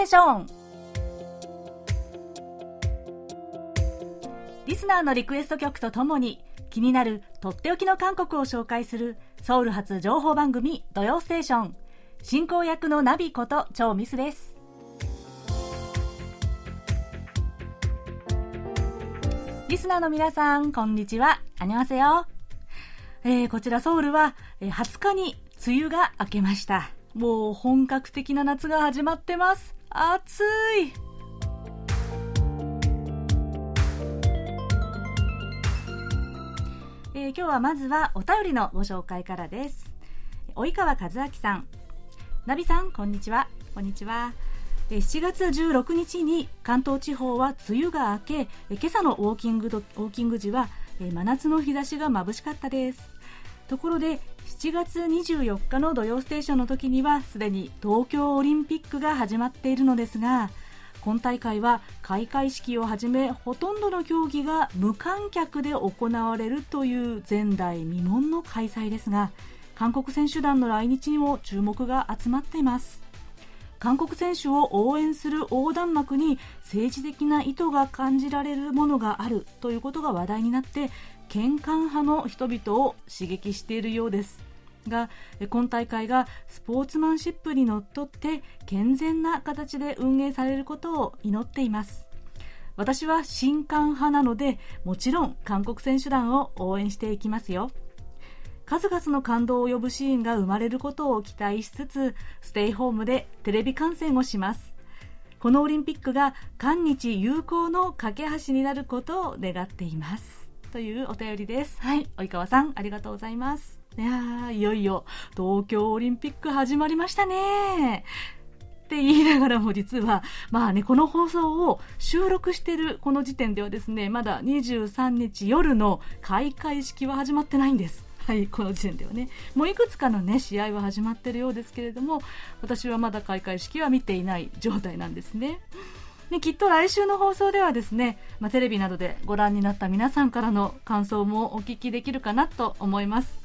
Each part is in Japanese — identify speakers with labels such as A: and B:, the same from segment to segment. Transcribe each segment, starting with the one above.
A: テーションリスナーのリクエスト曲とともに気になるとっておきの韓国を紹介するソウル発情報番組土曜ステーション進行役のナビこと超ミスですリスナーの皆さんこんにちはあにわせよ、えー、こちらソウルは、えー、20日に梅雨が明けましたもう本格的な夏が始まってます暑い。えー、今日はまずはお便りのご紹介からです。及川和明さん。ナビさんこんにちは。こんにちは。7月16日に関東地方は梅雨が明け今朝のウォーキングウォーキング時は真夏の日差しが眩しかったですところで7月24日の土曜ステーションの時にはすでに東京オリンピックが始まっているのですが今大会は開会式をはじめほとんどの競技が無観客で行われるという前代未聞の開催ですが韓国選手団の来日にも注目が集まっています。韓国選手を応援する横断幕に政治的な意図が感じられるものがあるということが話題になって健康派の人々を刺激しているようです。が今大会がスポーツマンシップにのっとって健全な形で運営されることを祈っています。私は新韓派なのでもちろん韓国選手団を応援していきますよ。数々の感動を呼ぶシーンが生まれることを期待しつつステイホームでテレビ観戦をします。このオリンピックが韓日友好の架け橋になることを願っています。というお便りです。はい。及川さん、ありがとうございます。いやいよいよ東京オリンピック始まりましたね。って言いながらも実は、まあね、この放送を収録してるこの時点ではですね、まだ23日夜の開会式は始まってないんです。はい、この時点ではね。もういくつかのね、試合は始まってるようですけれども、私はまだ開会式は見ていない状態なんですね。できっと来週の放送ではですね、まあ、テレビなどでご覧になった皆さんからの感想もお聞きできるかなと思います。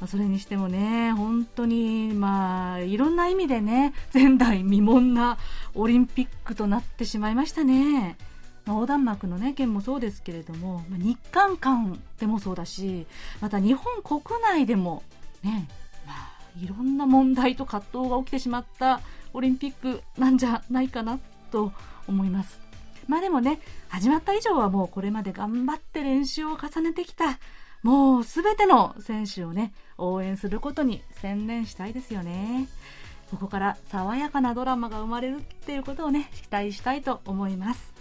A: まあ、それにしてもね、本当に、まあ、いろんな意味でね、前代未聞なオリンピックとなってしまいましたね。まあ、横断幕の、ね、件もそうですけれども、まあ、日韓間でもそうだし、また日本国内でも、ね、まあ、いろんな問題と葛藤が起きてしまったオリンピックなんじゃないかなと思います。まあでもね始まった以上はもうこれまで頑張って練習を重ねてきたもう全ての選手をね応援することに専念したいですよね。ここから爽やかなドラマが生まれるっていうことをね期待したいと思います。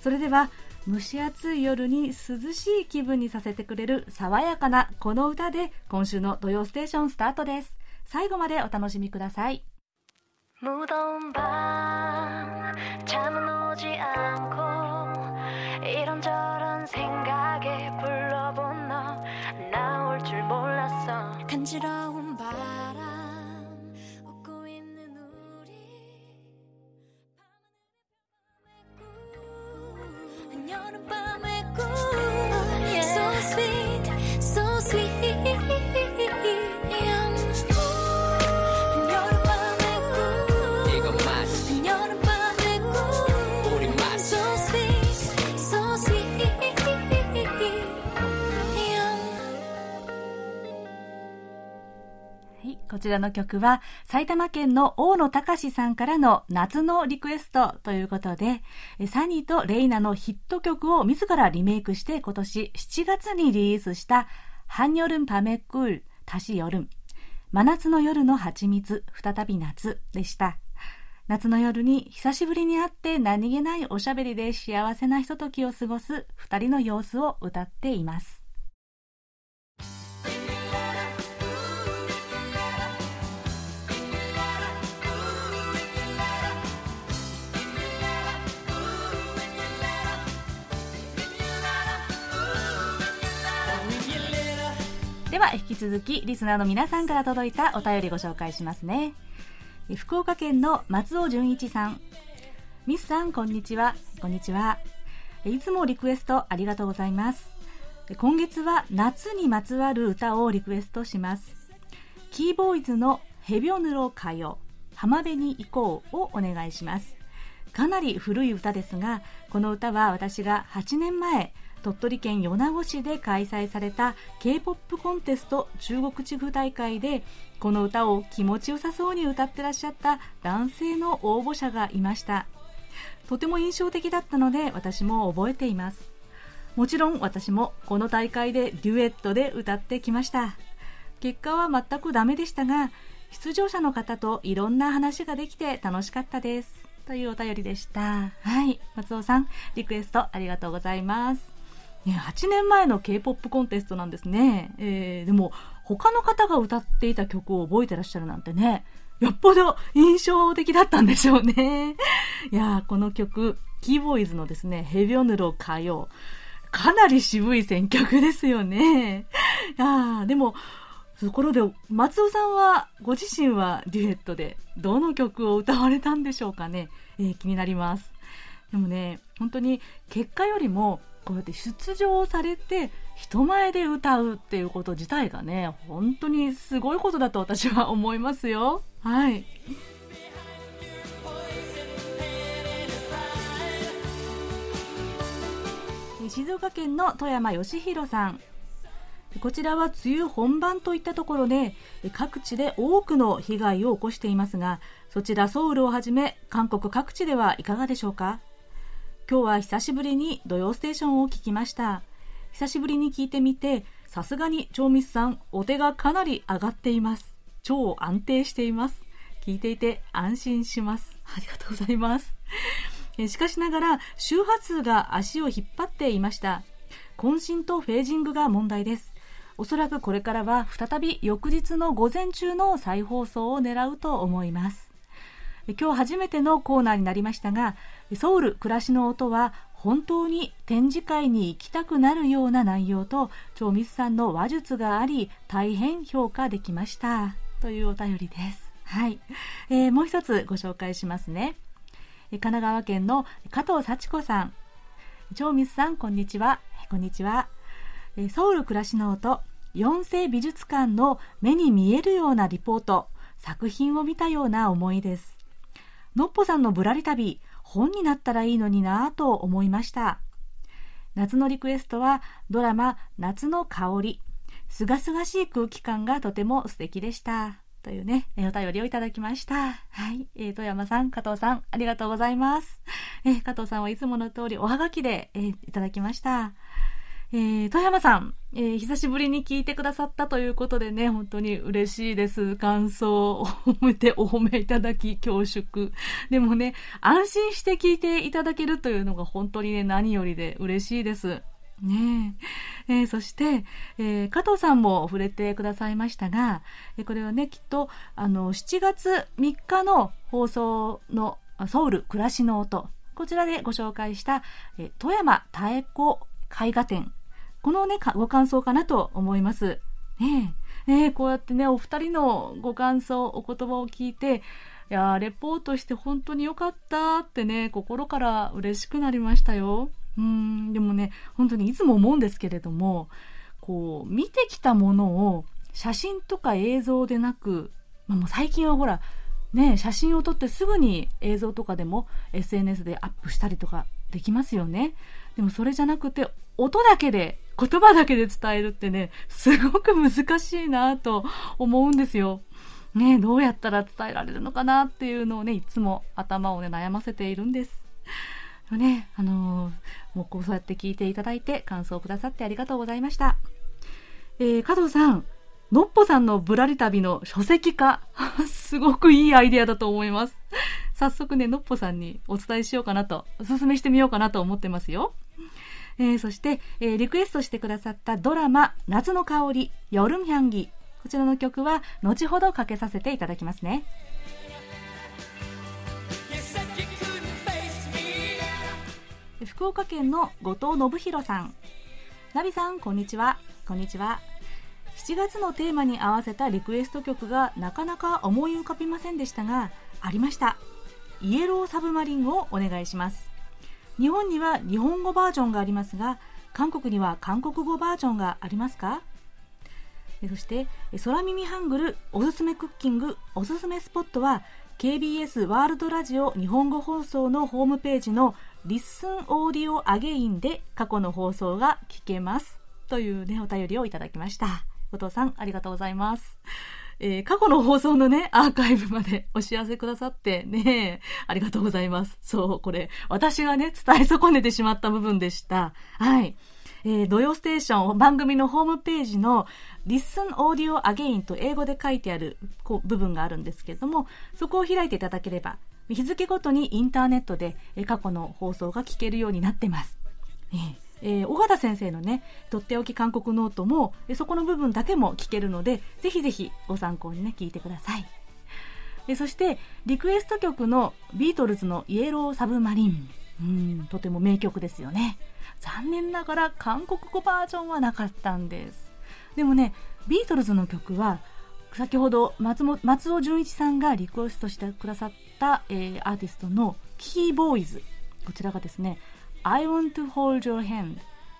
A: それでは蒸し暑い夜に涼しい気分にさせてくれる爽やかなこの歌で今週の土曜ステーションスタートです。最後までお楽しみください。 무더운 밤 잠은 오지 않고 이런저런 생각에 불러본 너 나올 줄 몰랐어. 간지러운 바람 웃고 있는 우리 여름밤의 꿈 So sweet so sweet こちらの曲は埼玉県の大野隆さんからの夏のリクエストということで、サニーとレイナのヒット曲を自らリメイクして今年7月にリリースした한여름밤의꿀다시여름真夏の夜の蜂蜜再び夏でした。夏の夜に久しぶりに会って何気ないおしゃべりで幸せなひとときを過ごす二人の様子を歌っています。 では引き続きリスナーの皆さんから届いたお便りご紹介しますね。福岡県の松尾純一さん。ミスさんこんにちは。こんにちは。いつもリクエストありがとうございます。今月は夏にまつわる歌をリクエストします。キーボーイズのヘビョヌロ歌謡浜辺に行こうをお願いします。かなり古い歌ですがこの歌は私が8年前鳥取県米子市で開催された K-POP コンテスト中国地区大会でこの歌を気持ちよさそうに歌ってらっしゃった男性の応募者がいました。とても印象的だったので私も覚えています。もちろん私もこの大会でデュエットで歌ってきました。結果は全くダメでしたが出場者の方といろんな話ができて楽しかったです。というお便りでした。はい松尾さんリクエストありがとうございます。ね、8年前の K-POP コンテストなんですね。えー、でも、他の方が歌っていた曲を覚えてらっしゃるなんてね、よっぽど印象的だったんでしょうね。いやー、この曲、キーボーイズのですね、ヘビオヌロ歌謡。かなり渋い選曲ですよね。いや、でも、ところで、松尾さんは、ご自身はデュエットで、どの曲を歌われたんでしょうかね。えー、気になります。でもね、本当に、結果よりも、こうやって出場されて人前で歌うっていうこと自体がね本当にすごいことだと私は思いますよ。はい。静岡県の富山義弘さん。こちらは梅雨本番といったところで各地で多くの被害を起こしていますがそちらソウルをはじめ韓国各地ではいかがでしょうか？今日は久しぶりに土曜ステーションを聞きました。久しぶりに聞いてみてさすがに超ミスさんお手がかなり上がっています。超安定しています。聞いていて安心します。ありがとうございます。しかしながら周波数が足を引っ張っていました。渾身とフェージングが問題です。おそらくこれからは再び翌日の午前中の再放送を狙うと思います。今日初めてのコーナーになりましたがソウル暮らしの音は本当に展示会に行きたくなるような内容と超ミスさんの話術があり大変評価できました。というお便りです。はい、えー、もう一つご紹介しますね。神奈川県の加藤幸子さん。超ミスさんこんにちは。こんにちは。ソウル暮らしの音四世美術館の目に見えるようなリポート。作品を見たような思いです。のっぽさんのぶらり旅、本になったらいいのになぁと思いました。夏のリクエストはドラマ夏の香り。すがすがしい空気感がとても素敵でした。というね、お便りをいただきました。はい。えー、富山さん、加藤さん、ありがとうございます。えー、加藤さんはいつもの通りおはがきで、えー、いただきました。えー、富山さん、えー、久しぶりに聞いてくださったということでね、本当に嬉しいです。感想を褒めてお褒めいただき、恐縮。でもね、安心して聞いていただけるというのが本当にね、何よりで嬉しいです。ねええー、そして、えー、加藤さんも触れてくださいましたが、えー、これはね、きっと、あの、7月3日の放送のソウル暮らしの音、こちらでご紹介した、え富山妙子絵画展このね、ご感想かなと思います。ねえ、ねえ、こうやってね、お二人のご感想、お言葉を聞いて、いやレポートして本当に良かったってね、心から嬉しくなりましたよ。うん、でもね、本当にいつも思うんですけれども、こう、見てきたものを写真とか映像でなく、まあ、もう最近はほら、ね、写真を撮ってすぐに映像とかでも SNS でアップしたりとかできますよね。でもそれじゃなくて、音だけで言葉だけで伝えるってね、すごく難しいなと思うんですよ。ねどうやったら伝えられるのかなっていうのをね、いつも頭をね、悩ませているんです。ね、あのー、もうこうやって聞いていただいて感想をくださってありがとうございました。えー、加藤さん、のっぽさんのぶらり旅の書籍化、すごくいいアイデアだと思います。早速ね、のっぽさんにお伝えしようかなと、お勧めしてみようかなと思ってますよ。えー、そして、えー、リクエストしてくださったドラマ「夏の香り夜ルンヒャンギ」こちらの曲は後ほどかけさせていただきますね。福岡県の後藤信弘さん。ナビさんこんにちは。こんにちは。7月のテーマに合わせたリクエスト曲がなかなか思い浮かびませんでしたがありました。イエローサブマリンをお願いします。日本には日本語バージョンがありますが韓国には韓国語バージョンがありますか？そして空耳ハングルおすすめクッキングおすすめスポットは KBS ワールドラジオ日本語放送のホームページの Listen Audio Again で過去の放送が聞けます。というねお便りをいただきました。後藤さんありがとうございます。えー、過去の放送のね、アーカイブまで お知らせくださってね、ありがとうございます。そう、これ、私がね、伝え損ねてしまった部分でした。はい。えー、土曜ステーション番組のホームページの Listen Audio Again と英語で書いてあるこう部分があるんですけれども、そこを開いていただければ、日付ごとにインターネットで過去の放送が聞けるようになってます。えーえー、小形先生のね、とっておき韓国ノートも、そこの部分だけも聞けるので、ぜひぜひご参考にね、聞いてください。えそして、リクエスト曲のビートルズのイエローサブマリン。うん、とても名曲ですよね。残念ながら韓国語バージョンはなかったんです。でもね、ビートルズの曲は、先ほど松松尾純一さんがリクエストしてくださった、えー、アーティストのキーボーイズ。こちらがですね、I want to hold your hand.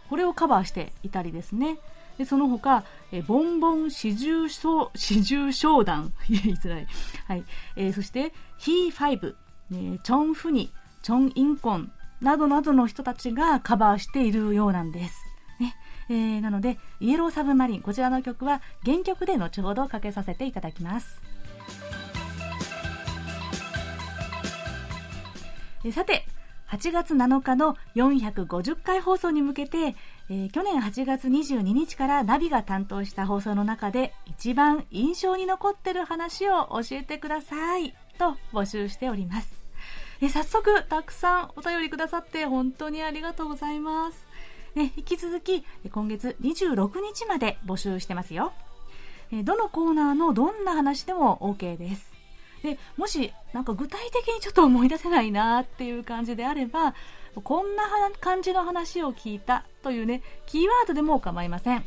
A: これをカバーしていたりですね。でその他えボンボン四重四重商団。言いづらい、はい。えー、そしてヒーファイブ、チョン・フニチョン・インコン。などなどの人たちがカバーしているようなんです。ね。えー、なので、イエローサブマリン、こちらの曲は原曲で後ほどかけさせていただきます。さて、8月7日の450回放送に向けて、えー、去年8月22日からナビが担当した放送の中で一番印象に残ってる話を教えてくださいと募集しております。え、早速たくさんお便りくださって本当にありがとうございます。ね、引き続き今月26日まで募集してますよ。どのコーナーのどんな話でも OK です。でもしなんか具体的にちょっと思い出せないなっていう感じであればこんな感じの話を聞いたというねキーワードでも構いません。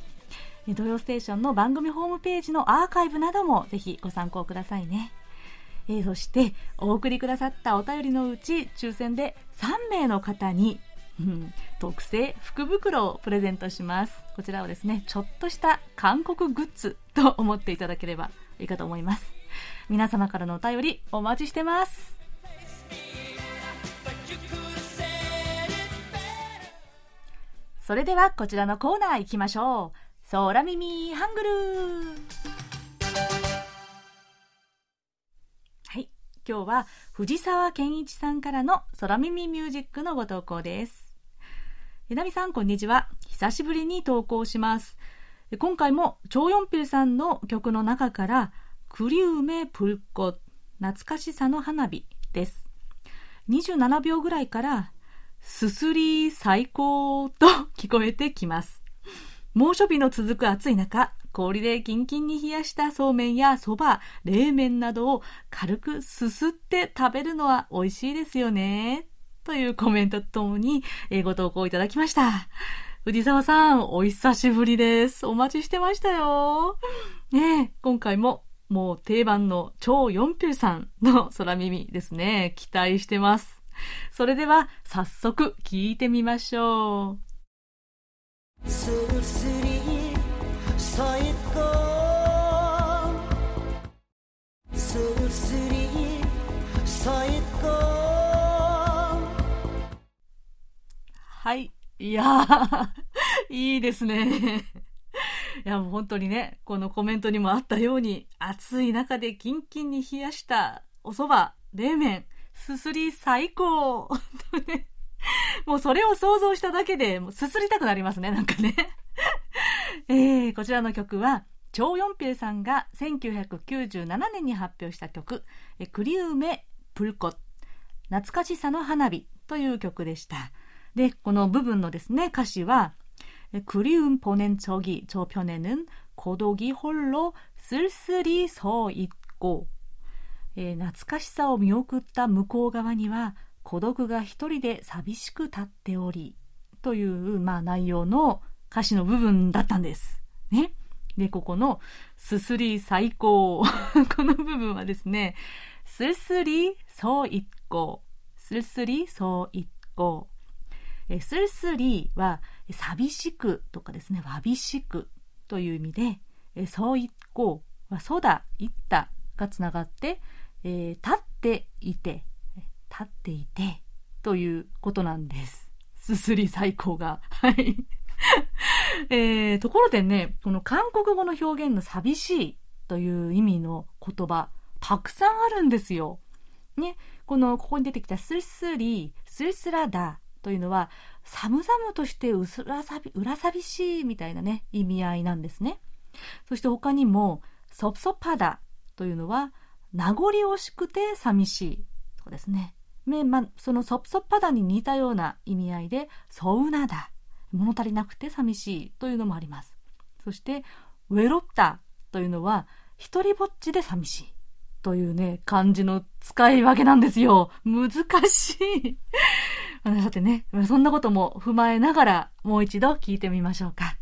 A: 土曜ステーションの番組ホームページのアーカイブなどもぜひご参考くださいね。え、そしてお送りくださったお便りのうち抽選で3名の方に、うん、特製福袋をプレゼントします。こちらをですねちょっとした韓国グッズと思っていただければいいかと思います。皆様からのお便りお待ちしてます。それではこちらのコーナー行きましょう。空耳ハングル。はい。今日は藤沢健一さんからの空耳ミュージックのご投稿です。えなみさんこんにちは。久しぶりに投稿します。今回もチョウヨンピルさんの曲の中からクリウメプルコ懐かしさの花火です27秒ぐらいからすすり最高と 聞こえてきます猛暑日の続く暑い中氷でキンキンに冷やしたそうめんやそば冷麺などを軽くすすって食べるのは美味しいですよねというコメントとともにご投稿いただきました藤沢さん、お久しぶりです。お待ちしてましたよ。ね今回ももう定番の超ヨンピルさんの空耳ですね。期待してます。それでは早速聞いてみましょう。すすり最高すすり最高はい。いやー、いいですね。やもう本当にね、このコメントにもあったように、暑い中でキンキンに冷やしたお蕎麦、冷麺、すすり最高。もうそれを想像しただけで、もうすすりたくなりますね、なんかね。えー、こちらの曲は、チョウ・ヨンピルさんが1997年に発表した曲、クリウメ・プルコ。懐かしさの花火という曲でした。で、この部分のですね、歌詞は、 그리움 보낸 적이 저 편에는 고독이 홀로 쓸쓸히 서 있고 懐かしさを見送った向こう側には孤独が一人で寂しく立っておりという、まあ、内容の歌詞の部分だったんです。ね。で、ここのすすり最高。この部分はですね、すすりそう一個。すすりそう一個。えするすりは 寂しくとかですね、わびしくという意味で、そういこう、そうだ、いったがつながって、えー、立っていて、立っていて、ということなんです。すすり最高が。はい。えー、ところでね、この韓国語の表現の寂しいという意味の言葉、たくさんあるんですよ。ね、この、ここに出てきたスリスリ、スリスラダというのは、寒々としてうらさび、裏寂しいみたいなね、意味合いなんですね。そして他にも、ソプソパダというのは、名残惜しくて寂しいとかですね。まそのソプソパダに似たような意味合いで、ソウナダ。物足りなくて寂しいというのもあります。そして、ウェロッタというのは、一人ぼっちで寂しいというね、漢字の使い分けなんですよ。難しい。さてね、そんなことも踏まえながら、もう一度聞いてみましょうか。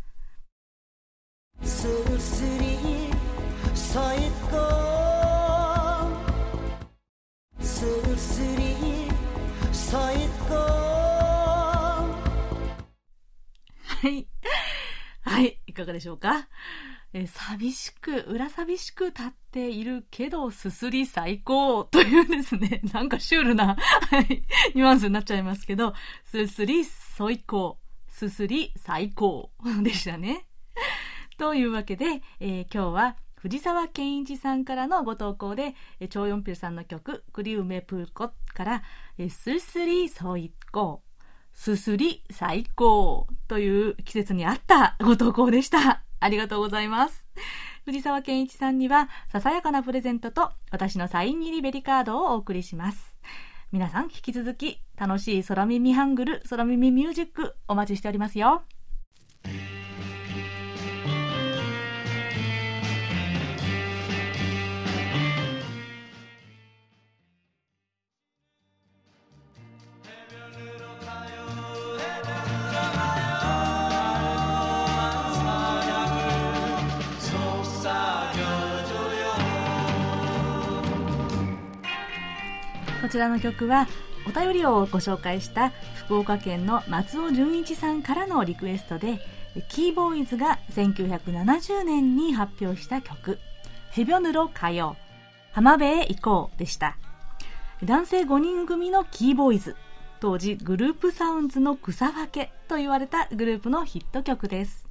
A: はい。はい。いかがでしょうか？え寂しく、裏寂しく立っているけど、すすり最高というですね、なんかシュールな、はい、ニュアンスになっちゃいますけど、すすり最高、すすり最高 でしたね。というわけで、えー、今日は藤沢健一さんからのご投稿で、えー、チョウヨンピルさんの曲、クリウメプルコから、えー、すすり最高、すすり最高という季節に合ったご投稿でした。ありがとうございます。藤沢健一さんには、ささやかなプレゼントと私のサイン入りベリカードをお送りします。皆さん、引き続き楽しい空耳ハングル、空耳ミュージックお待ちしておりますよ。ちらの曲はお便りをご紹介した福岡県の松尾純一さんからのリクエストでキーボーイズが1970年に発表した曲「ヘビョヌロ歌謡浜辺へ行こう」でした。男性5人組のキーボーイズ当時グループサウンズの草分けと言われたグループのヒット曲です。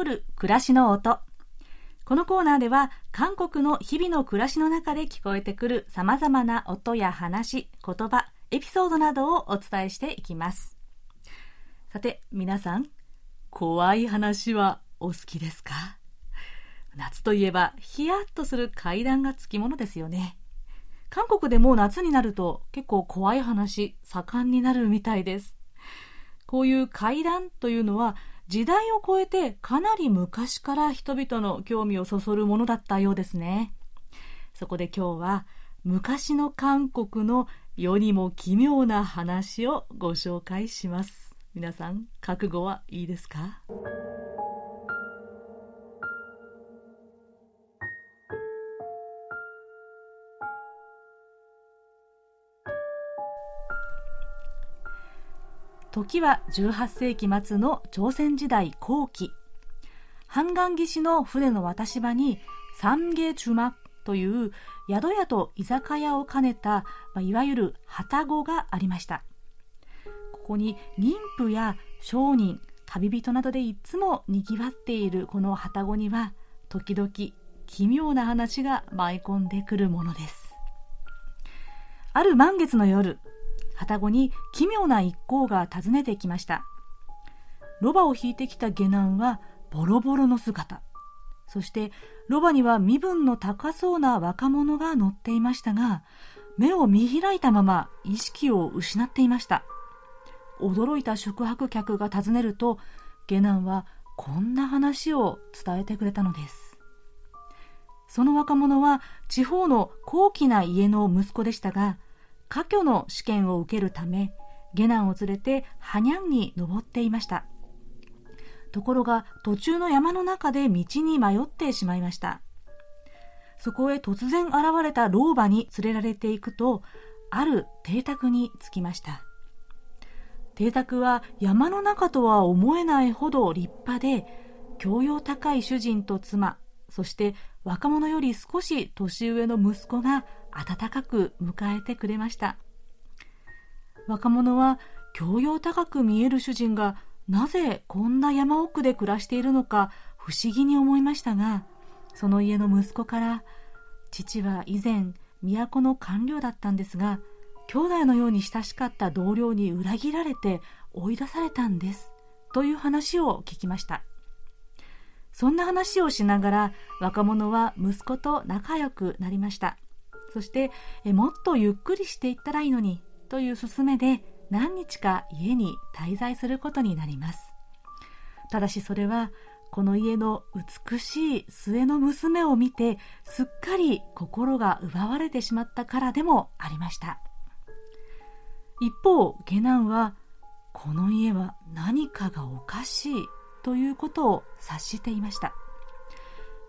A: ソウル暮らしの音。このコーナーでは韓国の日々の暮らしの中で聞こえてくる様々な音や話、言葉、エピソードなどをお伝えしていきます。さて皆さん怖い話はお好きですか？夏といえばヒヤッとする階段がつきものですよね。韓国でも夏になると結構怖い話盛んになるみたいです。こういう階段というのは時代を超えてかなり昔から人々の興味をそそるものだったようですね。そこで今日は昔の韓国の世にも奇妙な話をご紹介します。皆さん、覚悟はいいですか？時は18世紀末の朝鮮時代後期。半岸岸の船の渡し場に三下中幕という宿屋と居酒屋を兼ねた、まあ、いわゆる旅籠がありました。ここに妊婦や商人旅人などでいつもにぎわっているこの旅籠には時々奇妙な話が舞い込んでくるものです。ある満月の夜旅籠に奇妙な一行が訪ねてきました。ロバを引いてきた下男はボロボロの姿。そしてロバには身分の高そうな若者が乗っていましたが目を見開いたまま意識を失っていました。驚いた宿泊客が訪ねると下男はこんな話を伝えてくれたのです。その若者は地方の高貴な家の息子でしたが科挙の試験を受けるため下男を連れてハニャンに登っていました。ところが途中の山の中で道に迷ってしまいました。そこへ突然現れた老婆に連れられていくとある邸宅に着きました。邸宅は山の中とは思えないほど立派で教養高い主人と妻そして若者より少し年上の息子が温かく迎えてくれました。若者は教養高く見える主人がなぜこんな山奥で暮らしているのか不思議に思いましたがその家の息子から父は以前都の官僚だったんですが兄弟のように親しかった同僚に裏切られて追い出されたんですという話を聞きました。そんな話をしながら若者は息子と仲良くなりました。そしてえもっとゆっくりしていったらいいのにという勧めで何日か家に滞在することになります。ただしそれはこの家の美しい末の娘を見てすっかり心が奪われてしまったからでもありました。一方下男はこの家は何かがおかしいということを察していました。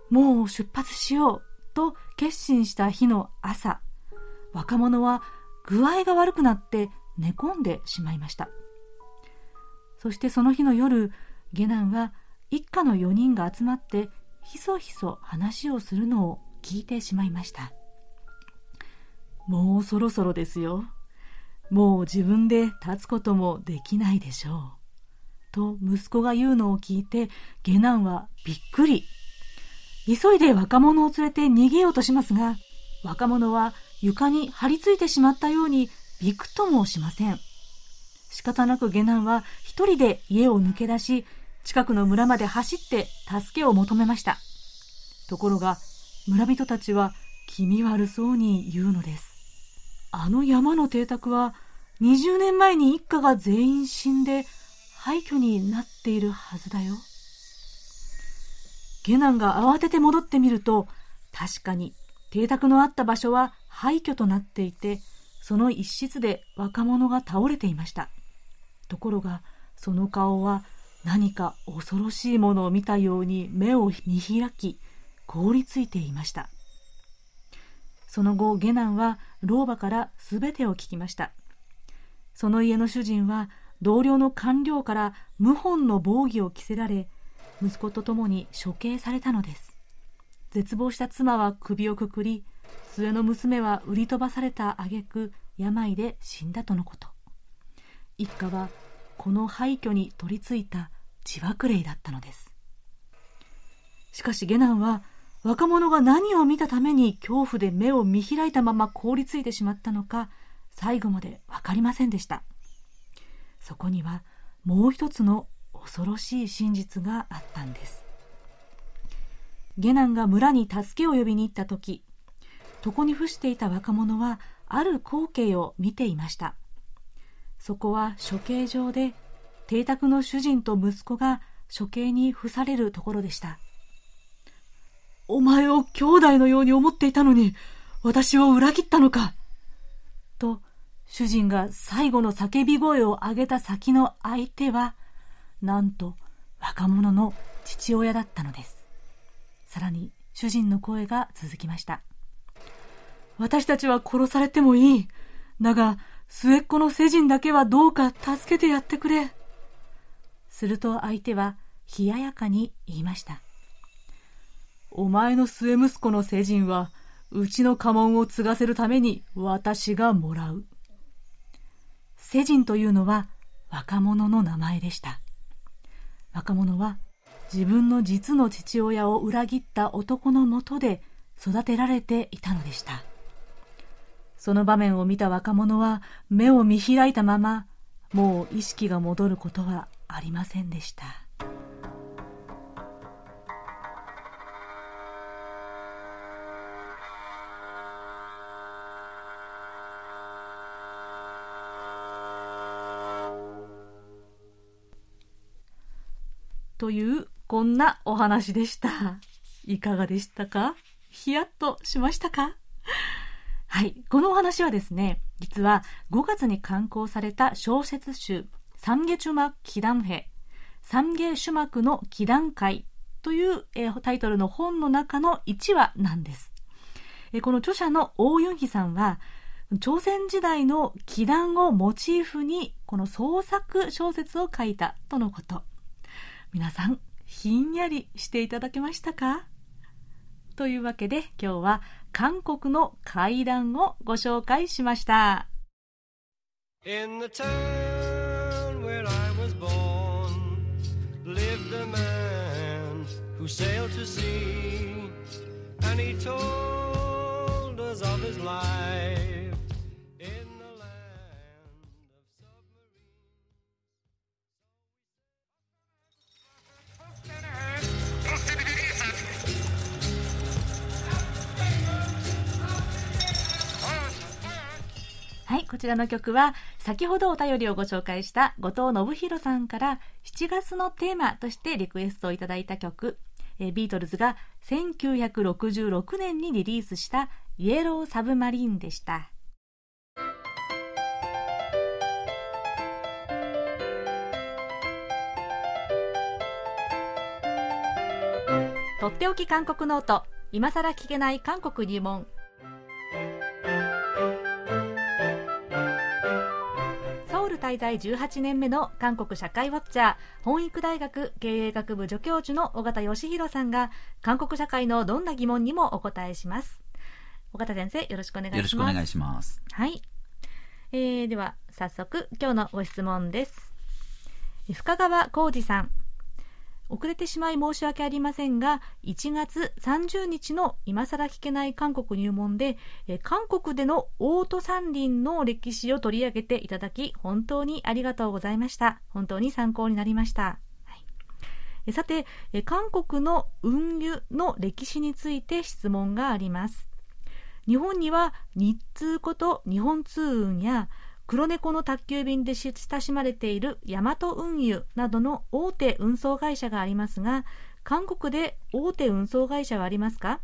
A: もう出発しようと決心した日の朝若者は具合が悪くなって寝込んでしまいましたそしてその日の夜下男は一家の4人が集まってひそひそ話をするのを聞いてしまいましたもうそろそろですよもう自分で立つこともできないでしょう。と息子が言うのを聞いて下男はびっくり。急いで若者を連れて逃げようとしますが、若者は床に張り付いてしまったようにびくともしません。仕方なく下男は一人で家を抜け出し、近くの村まで走って助けを求めました。ところが、村人たちは気味悪そうに言うのです。あの山の邸宅は20年前に一家が全員死んで廃墟になっているはずだよ。下男が慌てて戻ってみると確かに邸宅のあった場所は廃墟となっていてその一室で若者が倒れていました。ところがその顔は何か恐ろしいものを見たように目を見開き凍りついていました。その後下男は老婆から全てを聞きました。その家の主人は同僚の官僚から謀反の防御を着せられ息子と共に処刑されたのです。絶望した妻は首をくくり末の娘は売り飛ばされた挙句病で死んだとのこと。一家はこの廃墟に取り付いた自爆霊だったのです。しかし下男は若者が何を見たために恐怖で目を見開いたまま凍りついてしまったのか最後まで分かりませんでした。そこにはもう一つの恐ろしい真実があったんです下男が村に助けを呼びに行った時床に伏していた若者はある光景を見ていましたそこは処刑場で邸宅の主人と息子が処刑に付されるところでしたお前を兄弟のように思っていたのに、私を裏切ったのか。と、主人が最後の叫び声を上げた先の相手は、なんと若者の父親だったのです。さらに主人の声が続きました。私たちは殺されてもいい。だが、末っ子の世人だけはどうか助けてやってくれ。すると相手は冷ややかに言いました。お前の末息子の世人は、うちの家紋を継がせるために私がもらう。世人というのは若者の名前でした。若者は自分の実の父親を裏切った男のもとで育てられていたのでした。その場面を見た若者は目を見開いたまま、もう意識が戻ることはありませんでした。というこんなお話でした。いかがでしたか？ヒヤッとしましたか？はい。このお話はですね、実は5月に刊行された小説集、サンゲチュマ・キダンヘ、三芸種幕の祈願会という、えー、タイトルの本の中の1話なんです。えー、この著者の大ユンヒさんは、朝鮮時代の祈願をモチーフにこの創作小説を書いたとのこと。皆さん、ひんやりしていただけましたかというわけで今日は韓国の階段をご紹介しました。In the town where I was born lived a man who sailed to sea and he told us of his life こちらの曲は、先ほどお便りをご紹介した後藤信弘さんから7月のテーマとしてリクエストをいただいた曲、えビートルズが1966年にリリースしたイエローサブマリンでした。とっておき韓国ノート。今さら聞けない韓国入門滞在18年目の韓国社会ウォッチャー本育大学経営学部助教授の尾形義弘さんが韓国社会のどんな疑問にもお答えします。尾形先生よろしくお願いします。よろしくお願いします。はい、えー、では早速今日のご質問です。深川浩二さん遅れてしまい申し訳ありませんが、1月30日の今更聞けない韓国入門で、え韓国でのオート山林の歴史を取り上げていただき、本当にありがとうございました。本当に参考になりました。はい、さて、韓国の運輸の歴史について質問があります。日本には日通こと日本通運や黒猫の宅急便で親しまれているヤマト運輸などの大手運送会社がありますが、韓国で大手運送会社はありますか？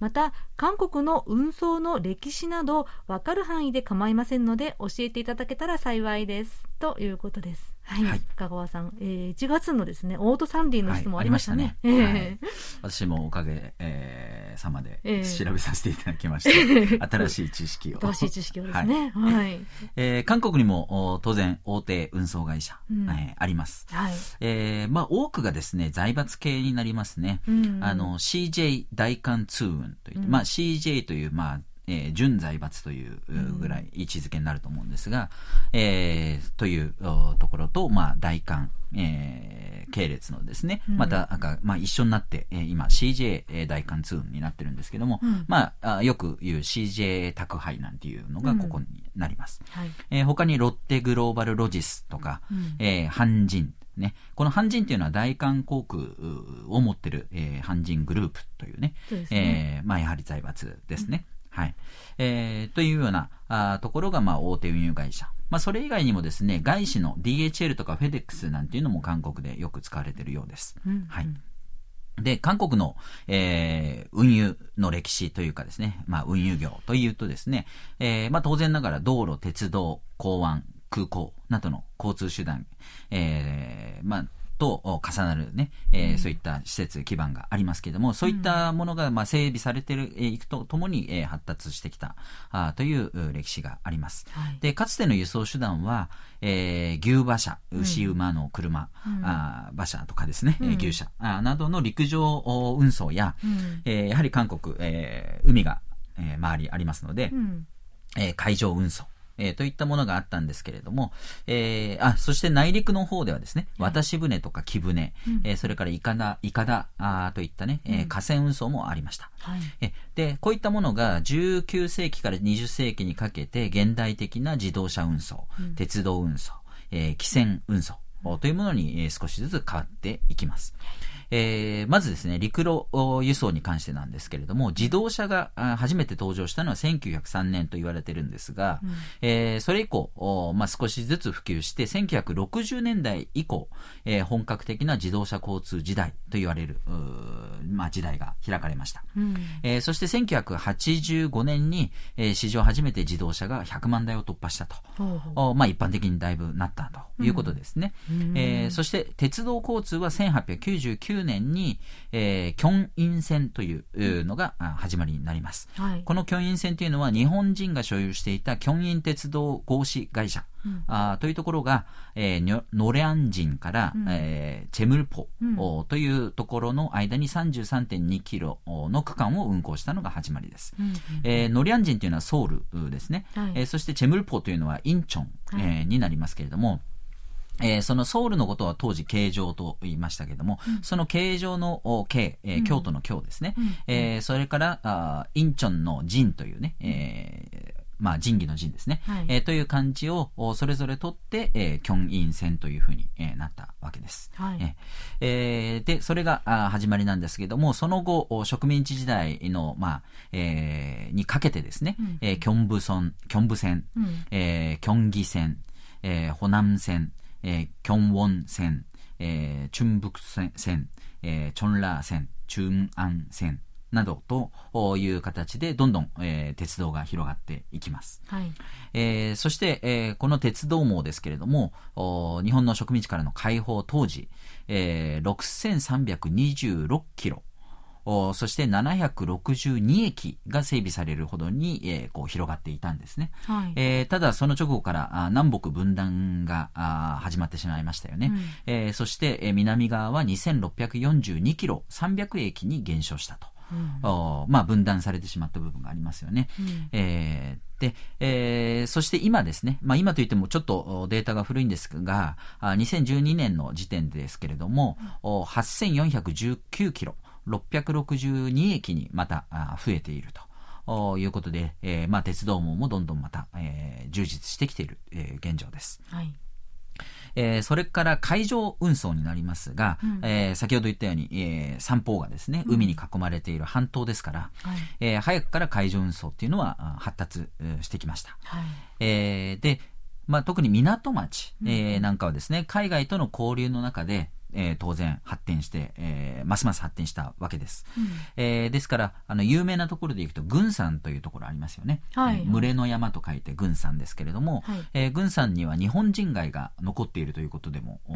A: また、韓国の運送の歴史など分かる範囲で構いませんので教えていただけたら幸いです。ということです。はい、はい、香川さん、えー、1月のですね、オート三輪の質問ありましたね。はい、
B: ねはい、私もおかげ、えー、様で調べさせていただきまして、えー、新しい知識を。
A: 新しい知識をですね。はい。はい、
B: えー、韓国にも当然大手運送会社、うん、えー、あります。はい。えー、まあ多くがですね、財閥系になりますね。うん、あの、CJ 大韓通運といって、うん、まあ CJ という、まあ、えー、準財閥というぐらい位置づけになると思うんですが、うん、えー、というところと、まあ、大韓、えー、系列のですね、うん、また、まあ、一緒になって、えー、今 CJ 大韓2になってるんですけども、うん、まあ、よく言う CJ 宅配なんていうのがここになります。はい、えー、他にロッテグローバルロジスとか、うん、えー、ハンジン、ね、このハンジンっていうのは大韓航空を持ってる、えー、ハンジングループというね、うね。えー、まあやはり財閥ですね。はい。えー、というようなあところが、まあ、大手運輸会社。まあ、それ以外にもですね、外資の DHL とか FedEx なんていうのも韓国でよく使われているようです。うん、はい。で、韓国の、えー、運輸の歴史というかですね、まあ、運輸業というとですね、えー、まあ、当然ながら道路、鉄道、港湾、空港などの交通手段、えー、まあ、と重なるね、えー、そういった施設、基盤がありますけれども、そういったものがまあ整備されていくとともに、えー、発達してきたあという歴史があります。はい、で、かつての輸送手段は、えー、牛馬車、牛馬の車、うん、あ馬車とかですね、うん、牛車あなどの陸上運送や、うん、えー、やはり韓国、えー、海が、えー、周りありますので、うん、えー、海上運送、えー、といったものがあったんですけれども、えー、あ、そして内陸の方ではですね、渡し船とか木船、うん、えー、それからいかだ、いかだあといったね、えー、河川運送もありました、はい、え。で、こういったものが19世紀から20世紀にかけて現代的な自動車運送、うん、鉄道運送、えー、汽船運送というものに少しずつ変わっていきます。えー、まずですね、陸路輸送に関してなんですけれども、自動車が初めて登場したのは1903年と言われてるんですが、うん、えー、それ以降、まあ、少しずつ普及して、1960年代以降、えー、本格的な自動車交通時代と言われる、まあ、時代が開かれました。うん、えー、そして1985年に、えー、史上初めて自動車が100万台を突破したと。うまあ、一般的にだいぶなったということですね。うん、えー、そして鉄道交通は1899年に、えー、キョンイン線というのが始まりになります。はい、このキョンイン線というのは日本人が所有していたキョンイン鉄道合資会社、うん、あというところが、えー、ノレアン人から、うん、えー、チェムルポ、うん、というところの間に33.2キロの区間を運行したのが始まりです。うん。えー、ノレアン人というのはソウルですね、はい、えー、そしてチェムルポというのはインチョン、はい、えー、になりますけれども、えー、そのソウルのことは当時形状と言いましたけれども、うん、その形状の形、えー、京都の京ですね、うん、えー、それからあインチョンのジンというね、えーまあ、仁義の仁ですね、はい、えー、という漢字をそれぞれ取って、えー、キョンイン線というふうに、えー、なったわけです。はい、えー、で、それがあ始まりなんですけども、その後、植民地時代の、まあ、えー、にかけてですね、うん、えー、キョンブソン、キョンブ線、うん、えー、キョンギ線、えー、ホナム線、えー、キョンウォン線、えー、チュンブク線、えー、チョンラー線、チュンアン線などという形でどんどん、えー、鉄道が広がっていきます。はい、えー、そして、えー、この鉄道網ですけれども、日本の植民地からの解放当時、えー、6326キロ、そして762駅が整備されるほどに、えー、こう広がっていたんですね。はい、えー、ただ、その直後からあ南北分断があ始まってしまいましたよね。うん、えー、そして、えー、南側は2642キロ、300駅に減少したと。うん、まあ、分断されてしまった部分がありますよね。うん、えー、で、えー、そして今ですね、まあ、今といってもちょっとデータが古いんですが、2012年の時点ですけれども、うん、8419キロ、662駅にまた増えているということで、えー、まあ、鉄道網もどんどんまた、えー、充実してきている、えー、現状です。はい。えー、それから海上運送になりますが、うん、えー、先ほど言ったように、えー、三方がですね、海に囲まれている半島ですから、うん、えー、早くから海上運送っていうのは発達してきました。はい、えー、で、まあ、特に港町、えー、なんかはですね、海外との交流の中で、えー、当然発展して、えー、ますます発展したわけです。うん、えー、ですから、あの、有名なところでいくと、軍山というところありますよね。はい、群れの山と書いて軍山ですけれども、はい、えー、軍山には日本人街が残っているということでも、え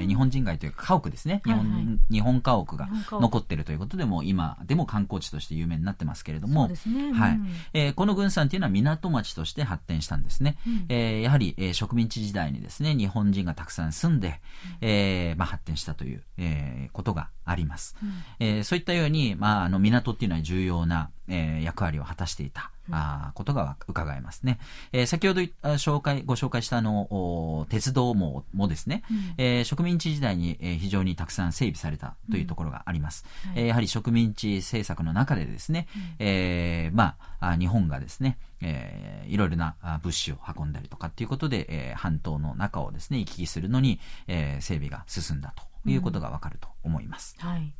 B: ー、日本人街というか家屋ですね。日本、はいはい、日本家屋が残っているということでも、今でも観光地として有名になってますけれども、ね。うん、はい。えー、この軍山というのは港町として発展したんですね。うん、えー、やはり、えー、植民地時代にですね、日本人がたくさん住んで、えー、まあ発展したという、えー、ことがあります、うん、えー、そういったように、まあ、あの港っていうのは重要な、えー、役割を果たしていた、うん、あことが伺えますね、えー、先ほど紹介ご紹介したあの鉄道網もですね、うん、えー、植民地時代に、えー、非常にたくさん整備されたというところがあります、うん。はい、えー、やはり植民地政策の中でですね、うん、えー、まあ日本がですね、えー、いろいろな物資を運んだりとかっていうことで、えー、半島の中をですね行き来するのに、えー、整備が進んだということがわかると思います。うん、はい。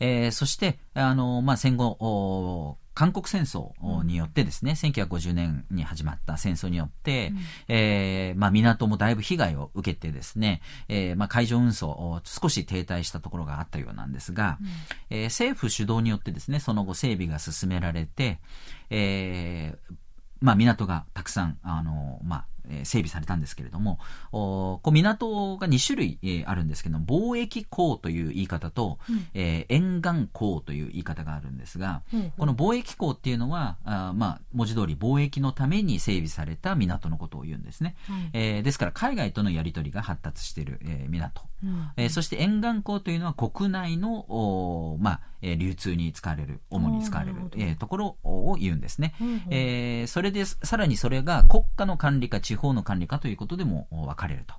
B: えー、そして、あの、まあ、戦後、韓国戦争によってですね、うん、1950年に始まった戦争によって、うん、えー、まあ、港もだいぶ被害を受けてですね、えー、まあ、海上運送を少し停滞したところがあったようなんですが、うん、えー、政府主導によってですね、その後整備が進められて、えー、まあ、港がたくさん、あの、まあ、え整備されたんですけれども、おこう港が2種類、えー、あるんですけど貿易港という言い方と、うん、えー、沿岸港という言い方があるんですが、うんうん、この貿易港っていうのはあ、まあ、文字通り貿易のために整備された港のことを言うんですね、はい、えー、ですから海外とのやり取りが発達している、えー、港、うん、えー、そして沿岸港というのは国内のお、まあえー、流通に使われる主に使われる、えー、ところを言うんですね、うんうん、えー、それでさらにそれが国家の管理か地方の管理かということでも分かれると。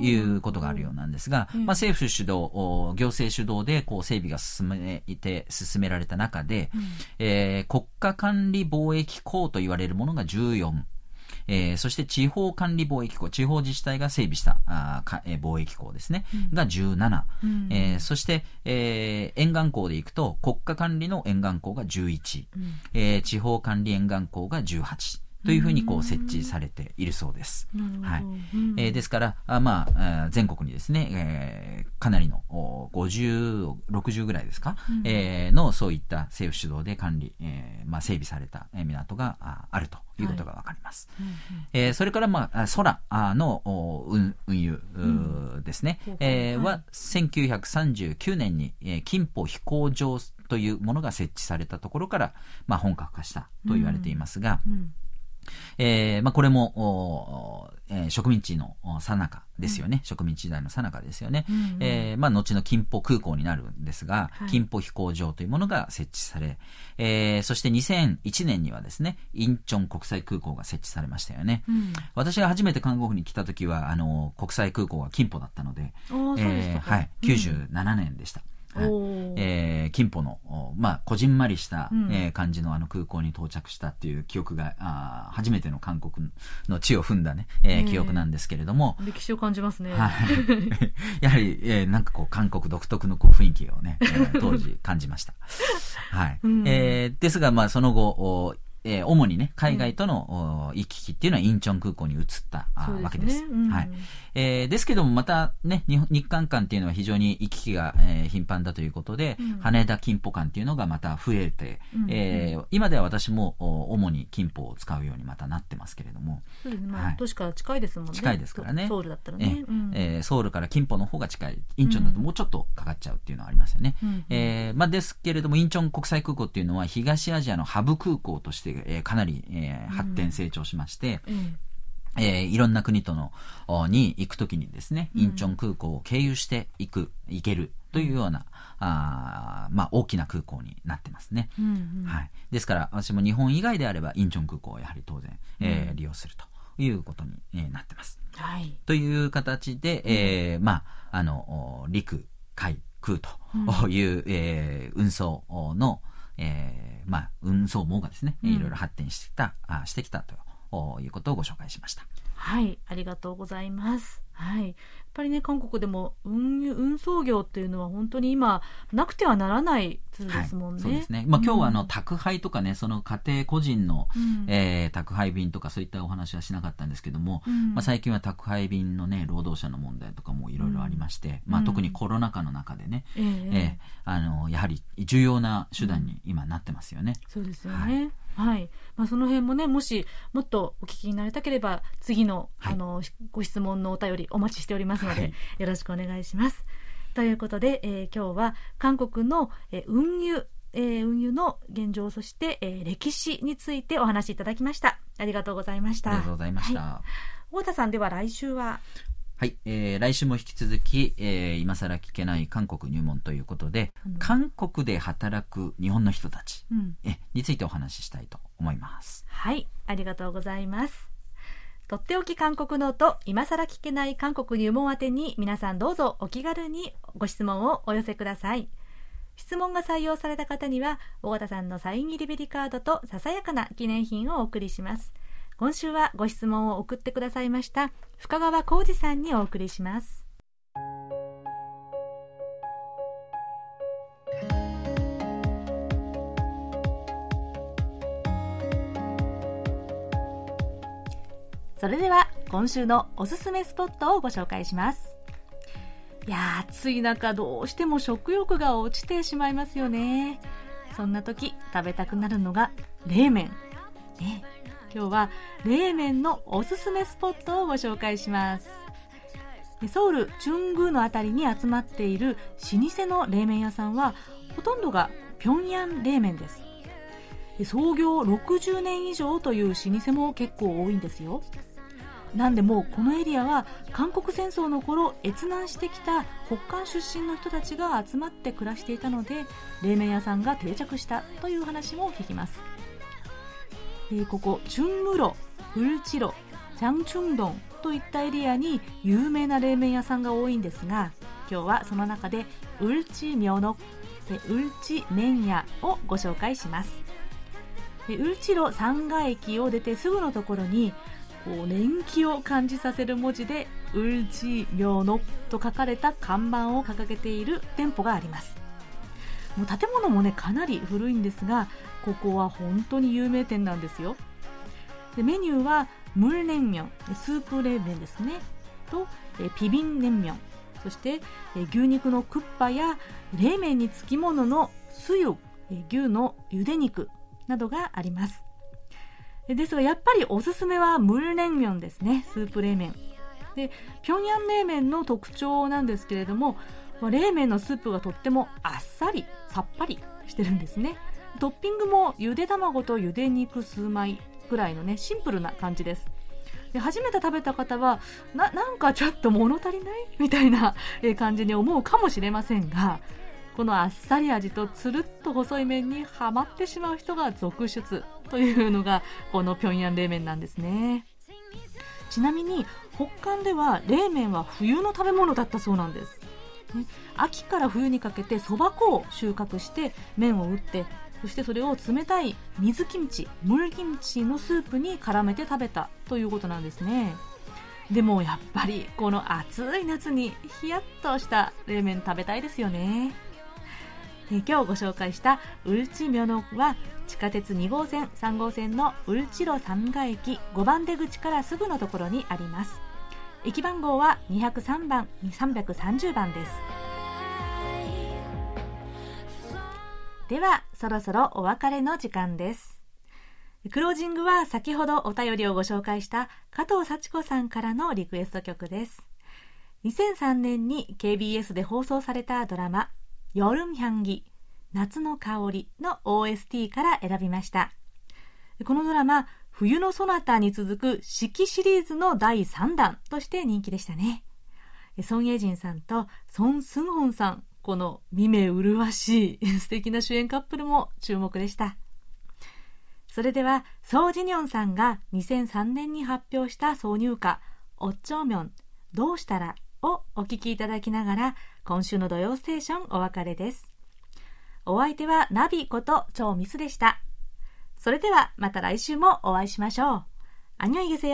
B: いうことがあるようなんですが、まあ、政府主導、行政主導でこう整備が進めて進められた中で、うん、えー、国家管理貿易港と言われるものが14、えー、そして地方管理貿易港、地方自治体が整備したあか、えー、貿易港ですね、うん、が17、うん、えー、そして、えー、沿岸港でいくと国家管理の沿岸港が11、うん、えー、地方管理沿岸港が18、というふうにこう設置されているそうです。はい。えー、ですから、あまあ、全国にですね、えー、かなりの50、60ぐらいですか、うん、えー、のそういった政府主導で管理、えー、まあ、整備された港があるということがわかります。はい、えー、それから、まあ、空の運運輸ですね、うん、えー、は1939年に、えー、金浦飛行場というものが設置されたところから、まあ、本格化したと言われていますが、うん。うんえー、まあ、これも、えー、植民地のさなかですよね、うん、植民地時代のさなかですよね、うんうん、えー、まあ、後の金浦空港になるんですが、はい、金浦飛行場というものが設置され、えー、そして2001年にはですね、インチョン国際空港が設置されましたよね。うん、私が初めて韓国に来た時は、あの、国際空港は金浦だったので、
A: え
B: ー、はい、97年でした。はいえー、金浦の、まあ、こじんまりした、うん、えー、感じのあの空港に到着したっていう記憶が、あ初めての韓国の地を踏んだね、えー、記憶なんですけれども。
A: 歴史を感じますね。
B: はい。やはり、えー、なんかこう、韓国独特のこう雰囲気をね、えー、当時感じました。はい。うん、えー、ですが、まあ、その後、えー、主にね、海外との、行き来っていうのはインチョン空港に移ったあ、ね、わけです。うん、はい。えー、ですけども、またね、日韓間っていうのは非常に行き来が、えー、頻繁だということで、うん、羽田金浦間っていうのがまた増えて、うん、えー、今では私も主に金浦を使うようにまたなってますけれども。
A: そうですね。まあ、都市から近いですもんね。
B: 近いですからね。
A: ソウルだったらね。
B: えー、えー、ソウルから金浦の方が近い。インチョンだともうちょっとかかっちゃうっていうのはありますよね。うん、えー、まあですけれども、インチョン国際空港っていうのは東アジアのハブ空港として、えー、かなり、えー、発展成長しまして、うんえー、いろんな国との、に行くときにですね、インチョン空港を経由して行く、行けるというような、あまあ、大きな空港になってますね。うんうん、はい。ですから、私も日本以外であれば、インチョン空港をやはり当然、えー、利用するということに、えー、なってます。はい。という形で、えー、まあ、あの、陸、海、空という、うん、えー、運送の、えー、まあ、運送網がですね、いろいろ発展してきた、あしてきたということをご紹介しました。
A: はい、ありがとうございます。はい、やっぱりね韓国でも運運送業っていうのは本当に今なくてはならないツールですもんね。はい、そうですね。
B: まあ、今日はあの、宅配とかねその家庭個人の、うん、えー、宅配便とかそういったお話はしなかったんですけども、うん、まあ、最近は宅配便のね労働者の問題とかもいろいろありまして、うん、まあ、特にコロナ禍の中でね、えー、えー、あのやはり重要な手段に今なってますよね。
A: そうですよね。はいはい、まあ、その辺もねもしもっとお聞きになりたければ次のはい、あのご質問のお便りお待ちしておりますので、はい、よろしくお願いします。ということで、えー、今日は韓国の、えー、運輸えー、運輸の現状そして、えー、歴史についてお話しいただきました。ありがとうございました。
B: ありがとうございました、
A: はい、太田さんでは来週は？
B: はい、えー、来週も引き続き、えー、今更聞けない韓国入門ということで、うん、韓国で働く日本の人たち、うん、えについてお話ししたいと思います。
A: はい、ありがとうございます。とっておき韓国ノート、今更聞けない韓国入門宛てに皆さんどうぞお気軽にご質問をお寄せください。質問が採用された方には、尾形さんのサイン入りベリカードとささやかな記念品をお送りします。今週はご質問を送ってくださいました深川浩二さんにお送りします。それでは今週のおすすめスポットをご紹介します。いや暑い中どうしても食欲が落ちてしまいますよね。そんな時食べたくなるのが冷麺。ね。今日は冷麺のおすすめスポットをご紹介します。ソウルチュングーの辺りに集まっている老舗の冷麺屋さんはほとんどが平壌冷麺です。創業60年以上という老舗も結構多いんですよ。なんでもこのエリアは韓国戦争の頃越難してきた北韓出身の人たちが集まって暮らしていたので冷麺屋さんが定着したという話も聞きます。えー、ここチュンムロ、ウルチロ、チャンチュンドンといったエリアに有名な冷麺屋さんが多いんですが今日はその中でウルチミョノウルチ麺屋をご紹介します。ウルチロ三賀駅を出てすぐのところにこう年季を感じさせる文字で「ウルジミョノ」と書かれた看板を掲げている店舗があります。もう建物もねかなり古いんですがここは本当に有名店なんですよ。でメニューはムルネンミョンスープ冷麺ですね。とピビンネンミョンそして牛肉のクッパや冷麺につきもののスユ牛のゆで肉などがあります。ですがやっぱりおすすめはムルネンミョンですね。スープ冷麺。で平壌冷麺の特徴なんですけれども冷麺のスープがとってもあっさりさっぱりしてるんですね。トッピングもゆで卵とゆで肉数枚ぐらいのねシンプルな感じです。で初めて食べた方はななんかちょっと物足りない？みたいな 感じに思うかもしれませんがこのあっさり味とつるっと細い麺にはまってしまう人が続出というのがこの平壌冷麺なんですね。ちなみに北韓では冷麺は冬の食べ物だったそうなんです、ね、秋から冬にかけてそば粉を収穫して麺を打ってそしてそれを冷たい水キムチ、ムルキムチのスープに絡めて食べたということなんですね。でもやっぱりこの暑い夏にヒヤッとした冷麺食べたいですよね。今日ご紹介したウルチミョノは地下鉄2号線3号線のウルチロ3階駅5番出口からすぐのところにあります駅番号は203番330番ですではそろそろお別れの時間ですクロージングは先ほどお便りをご紹介した加藤幸子さんからのリクエスト曲です2003年に KBS で放送されたドラマヨルム향기夏の香りの OST から選びました。このドラマ、冬のソナタに続く四季シリーズの第3弾として人気でしたね。ソン・エジンさんとソン・スンホンさん、この見目麗しい 素敵な主演カップルも注目でした。それでは、ソー・ジニョンさんが2003年に発表した挿入歌、おっちょうみょん、どうしたら？をお聴きいただきながら、今週の土曜ステーションお別れです。お相手はナビこと超ミスでした。それではまた来週もお会いしましょう。あにょいげせ